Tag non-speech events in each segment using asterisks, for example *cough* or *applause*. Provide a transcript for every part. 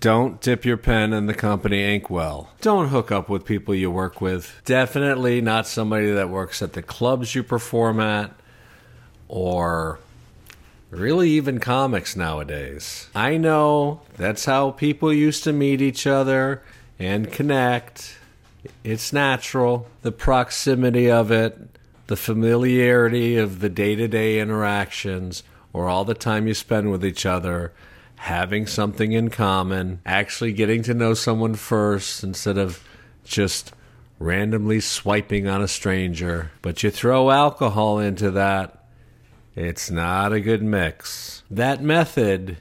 Don't dip your pen in the company inkwell. Don't hook up with people you work with. Definitely not somebody that works at the clubs you perform at or really even comics nowadays. I know that's how people used to meet each other and connect. It's natural. The proximity of it, the familiarity of the day to day interactions, or all the time you spend with each other, having something in common, actually getting to know someone first instead of just randomly swiping on a stranger. But you throw alcohol into that, it's not a good mix. That method,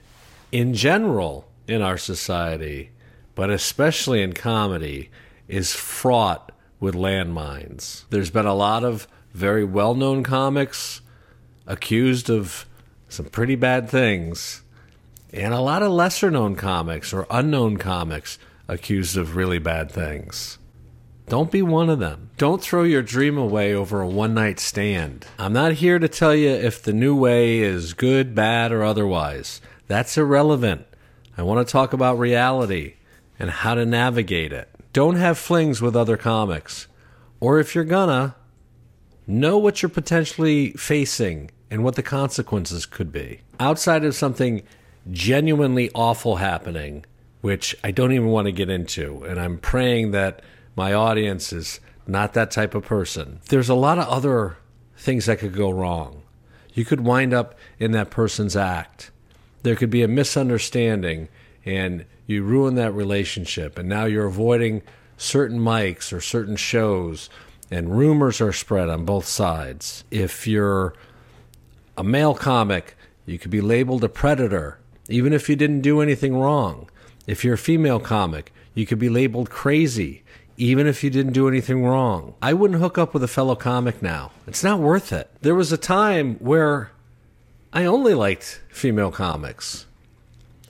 in general, in our society, but especially in comedy, is fraught with landmines. There's been a lot of very well known comics accused of some pretty bad things, and a lot of lesser known comics or unknown comics accused of really bad things. Don't be one of them. Don't throw your dream away over a one night stand. I'm not here to tell you if the new way is good, bad, or otherwise. That's irrelevant. I want to talk about reality and how to navigate it. Don't have flings with other comics. Or if you're gonna, know what you're potentially facing and what the consequences could be. Outside of something genuinely awful happening, which I don't even want to get into, and I'm praying that my audience is not that type of person. There's a lot of other things that could go wrong. You could wind up in that person's act. There could be a misunderstanding and you ruin that relationship and now you're avoiding certain mics or certain shows and rumors are spread on both sides. If you're a male comic, you could be labeled a predator even if you didn't do anything wrong. If you're a female comic, you could be labeled crazy even if you didn't do anything wrong. I wouldn't hook up with a fellow comic now. It's not worth it. There was a time where I only liked female comics.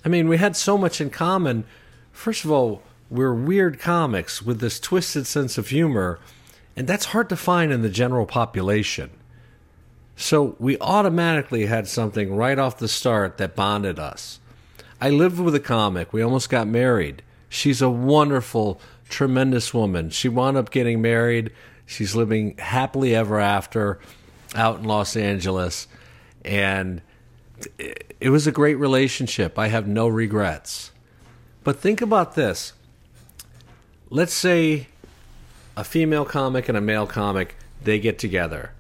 I mean, we had so much in common. First of all, we're weird comics with this twisted sense of humor, and that's hard to find in the general population. So we automatically had something right off the start that bonded us. I lived with a comic. We almost got married. She's a wonderful, tremendous woman. She wound up getting married. She's living happily ever after out in Los Angeles. And it was a great relationship. I have no regrets. But think about this. Let's say a female comic and a male comic, they get together.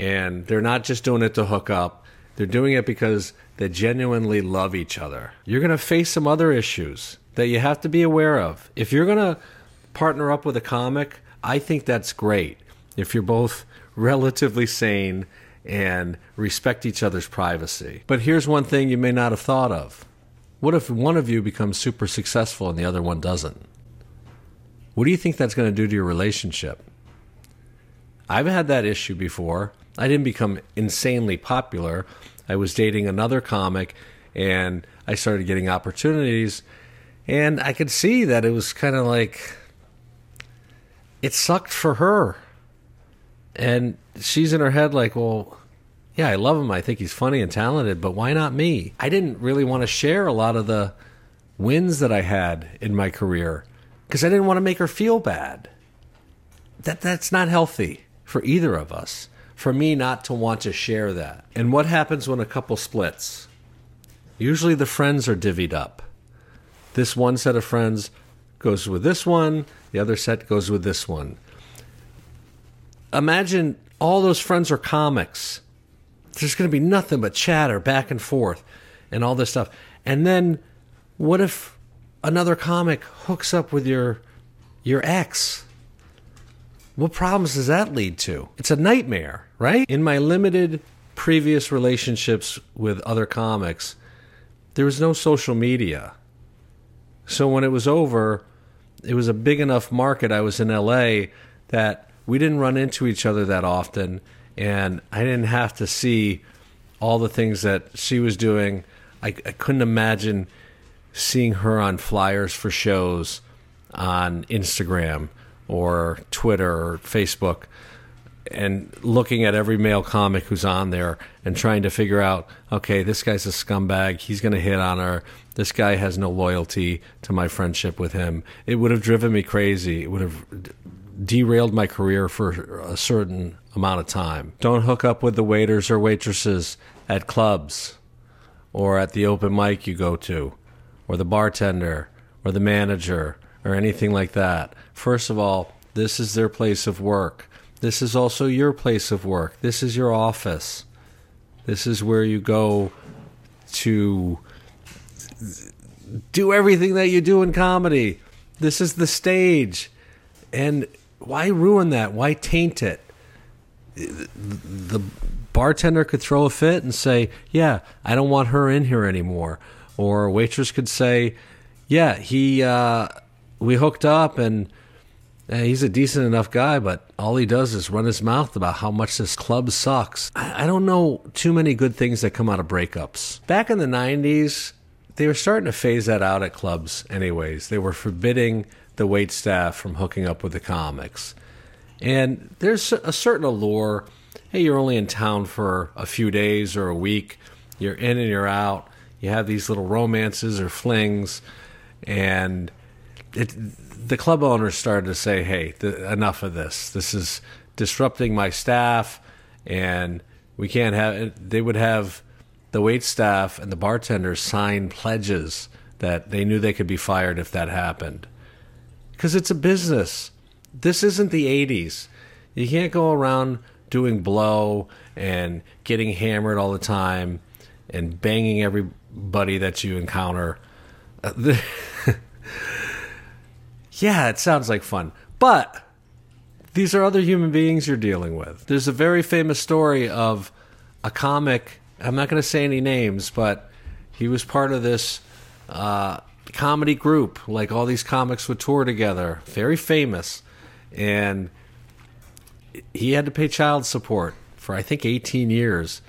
And they're not just doing it to hook up. They're doing it because they genuinely love each other. You're going to face some other issues that you have to be aware of. If you're going to partner up with a comic, I think that's great. If you're both relatively sane and respect each other's privacy. But here's one thing you may not have thought of. What if one of you becomes super successful and the other one doesn't? What do you think that's going to do to your relationship? I've had that issue before. I didn't become insanely popular. I was dating another comic and I started getting opportunities and I could see that it was kind of like it sucked for her. And she's in her head like, well, yeah, I love him. I think he's funny and talented, but why not me? I didn't really want to share a lot of the wins that I had in my career because I didn't want to make her feel bad. That that's not healthy for either of us. For me not to want to share that. And what happens when a couple splits? Usually the friends are divvied up. This one set of friends goes with this one, the other set goes with this one. Imagine all those friends are comics. There's going to be nothing but chatter back and forth and all this stuff. And then what if another comic hooks up with your your ex? What problems does that lead to? It's a nightmare, right? In my limited previous relationships with other comics, there was no social media. So when it was over, it was a big enough market. I was in LA that we didn't run into each other that often, and I didn't have to see all the things that she was doing. I, I couldn't imagine seeing her on flyers for shows on Instagram or Twitter or Facebook. and looking at every male comic who's on there and trying to figure out, okay, this guy's a scumbag. He's going to hit on her. This guy has no loyalty to my friendship with him. It would have driven me crazy. It would have derailed my career for a certain amount of time. Don't hook up with the waiters or waitresses at clubs or at the open mic you go to or the bartender or the manager or anything like that. First of all, this is their place of work. This is also your place of work. This is your office. This is where you go to do everything that you do in comedy. This is the stage. And why ruin that? Why taint it? The bartender could throw a fit and say, Yeah, I don't want her in here anymore. Or a waitress could say, Yeah, he, uh, we hooked up and eh, he's a decent enough guy, but all he does is run his mouth about how much this club sucks. I, I don't know too many good things that come out of breakups. Back in the 90s, they were starting to phase that out at clubs, anyways. They were forbidding the wait staff from hooking up with the comics. And there's a certain allure. Hey, you're only in town for a few days or a week. You're in and you're out. You have these little romances or flings, and it, the club owners started to say, "Hey, the, enough of this. This is disrupting my staff, and we can't have." They would have the wait staff and the bartenders sign pledges that they knew they could be fired if that happened, because it's a business. This isn't the '80s. You can't go around doing blow and getting hammered all the time and banging everybody that you encounter. *laughs* yeah, it sounds like fun. But these are other human beings you're dealing with. There's a very famous story of a comic. I'm not going to say any names, but he was part of this uh, comedy group. Like all these comics would tour together. Very famous. And he had to pay child support for, I think, 18 years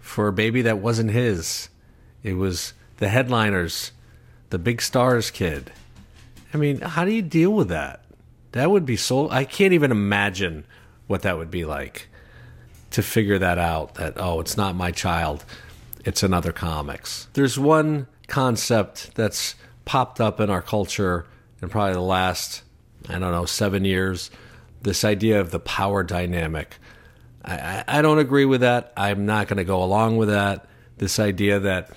for a baby that wasn't his. It was the headliners, the big stars kid. I mean, how do you deal with that? That would be so. I can't even imagine what that would be like to figure that out. That oh, it's not my child, it's another comics. There's one concept that's popped up in our culture in probably the last I don't know seven years. This idea of the power dynamic. I, I don't agree with that. I'm not going to go along with that. This idea that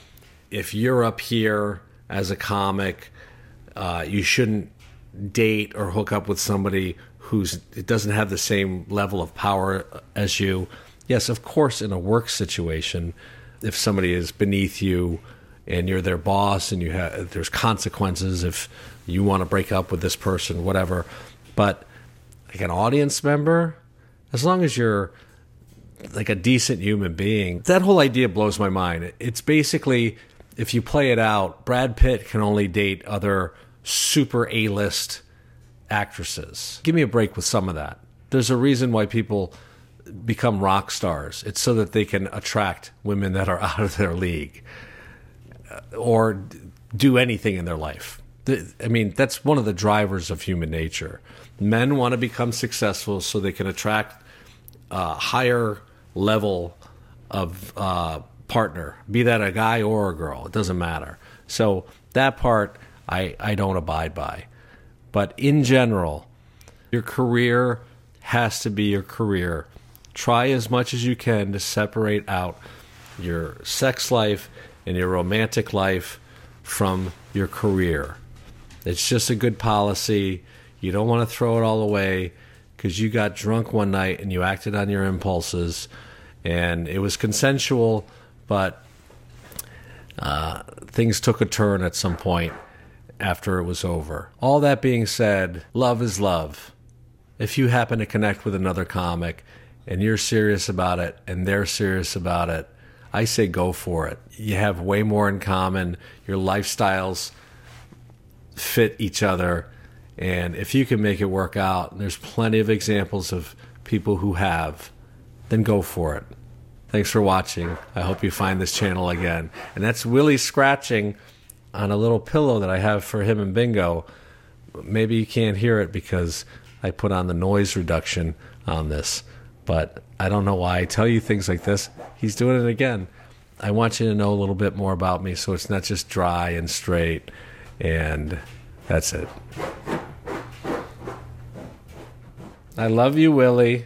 if you're up here as a comic uh, you shouldn't date or hook up with somebody who's it doesn't have the same level of power as you. Yes, of course, in a work situation, if somebody is beneath you and you're their boss and you have there's consequences if you want to break up with this person, whatever. But like an audience member, as long as you're like a decent human being, that whole idea blows my mind. It's basically if you play it out, Brad Pitt can only date other super A list actresses. Give me a break with some of that. There's a reason why people become rock stars. It's so that they can attract women that are *laughs* out of their league uh, or do anything in their life. I mean, that's one of the drivers of human nature. Men want to become successful so they can attract a higher level of uh, partner, be that a guy or a girl. It doesn't matter. So that part I, I don't abide by. But in general, your career has to be your career. Try as much as you can to separate out your sex life and your romantic life from your career. It's just a good policy. You don't want to throw it all away because you got drunk one night and you acted on your impulses and it was consensual, but uh, things took a turn at some point after it was over. All that being said, love is love. If you happen to connect with another comic and you're serious about it and they're serious about it, I say go for it. You have way more in common. Your lifestyles fit each other. And if you can make it work out, and there's plenty of examples of people who have, then go for it. Thanks for watching. I hope you find this channel again. And that's Willie scratching on a little pillow that I have for him and Bingo. Maybe you can't hear it because I put on the noise reduction on this, But I don't know why I tell you things like this. He's doing it again. I want you to know a little bit more about me so it's not just dry and straight. And that's it. I love you, Willie.